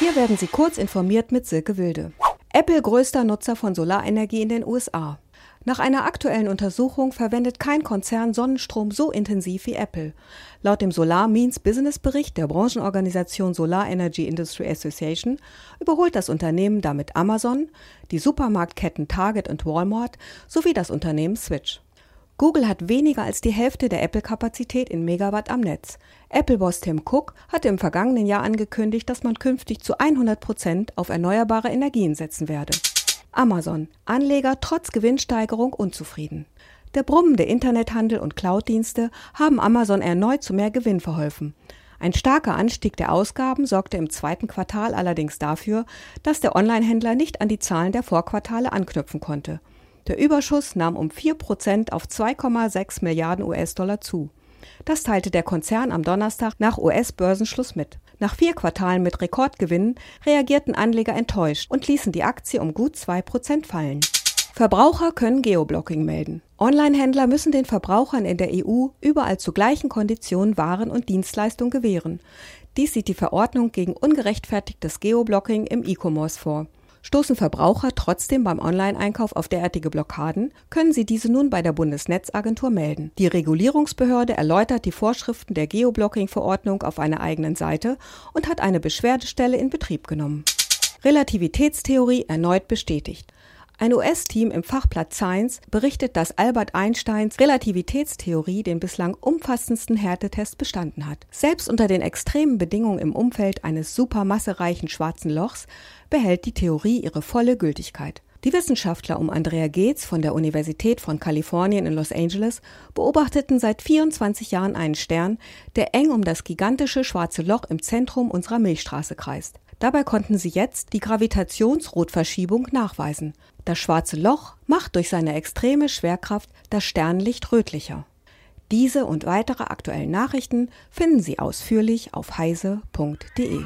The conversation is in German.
Hier werden Sie kurz informiert mit Silke Wilde. Apple größter Nutzer von Solarenergie in den USA. Nach einer aktuellen Untersuchung verwendet kein Konzern Sonnenstrom so intensiv wie Apple. Laut dem Solar Means Business Bericht der Branchenorganisation Solar Energy Industry Association überholt das Unternehmen damit Amazon, die Supermarktketten Target und Walmart sowie das Unternehmen Switch. Google hat weniger als die Hälfte der Apple-Kapazität in Megawatt am Netz. Apple-Boss Tim Cook hatte im vergangenen Jahr angekündigt, dass man künftig zu 100 Prozent auf erneuerbare Energien setzen werde. Amazon. Anleger trotz Gewinnsteigerung unzufrieden. Der brummende Internethandel und Cloud-Dienste haben Amazon erneut zu mehr Gewinn verholfen. Ein starker Anstieg der Ausgaben sorgte im zweiten Quartal allerdings dafür, dass der Onlinehändler nicht an die Zahlen der Vorquartale anknüpfen konnte. Der Überschuss nahm um 4 Prozent auf 2,6 Milliarden US-Dollar zu. Das teilte der Konzern am Donnerstag nach US-Börsenschluss mit. Nach vier Quartalen mit Rekordgewinnen reagierten Anleger enttäuscht und ließen die Aktie um gut 2 Prozent fallen. Verbraucher können Geoblocking melden. Online-Händler müssen den Verbrauchern in der EU überall zu gleichen Konditionen Waren und Dienstleistungen gewähren. Dies sieht die Verordnung gegen ungerechtfertigtes Geoblocking im E-Commerce vor. Stoßen Verbraucher trotzdem beim Online-Einkauf auf derartige Blockaden, können sie diese nun bei der Bundesnetzagentur melden. Die Regulierungsbehörde erläutert die Vorschriften der Geoblocking-Verordnung auf einer eigenen Seite und hat eine Beschwerdestelle in Betrieb genommen. Relativitätstheorie erneut bestätigt. Ein US-Team im Fachblatt Science berichtet, dass Albert Einsteins Relativitätstheorie den bislang umfassendsten Härtetest bestanden hat. Selbst unter den extremen Bedingungen im Umfeld eines supermassereichen schwarzen Lochs behält die Theorie ihre volle Gültigkeit. Die Wissenschaftler um Andrea Gates von der Universität von Kalifornien in Los Angeles beobachteten seit 24 Jahren einen Stern, der eng um das gigantische schwarze Loch im Zentrum unserer Milchstraße kreist. Dabei konnten sie jetzt die Gravitationsrotverschiebung nachweisen. Das schwarze Loch macht durch seine extreme Schwerkraft das Sternlicht rötlicher. Diese und weitere aktuellen Nachrichten finden Sie ausführlich auf heise.de.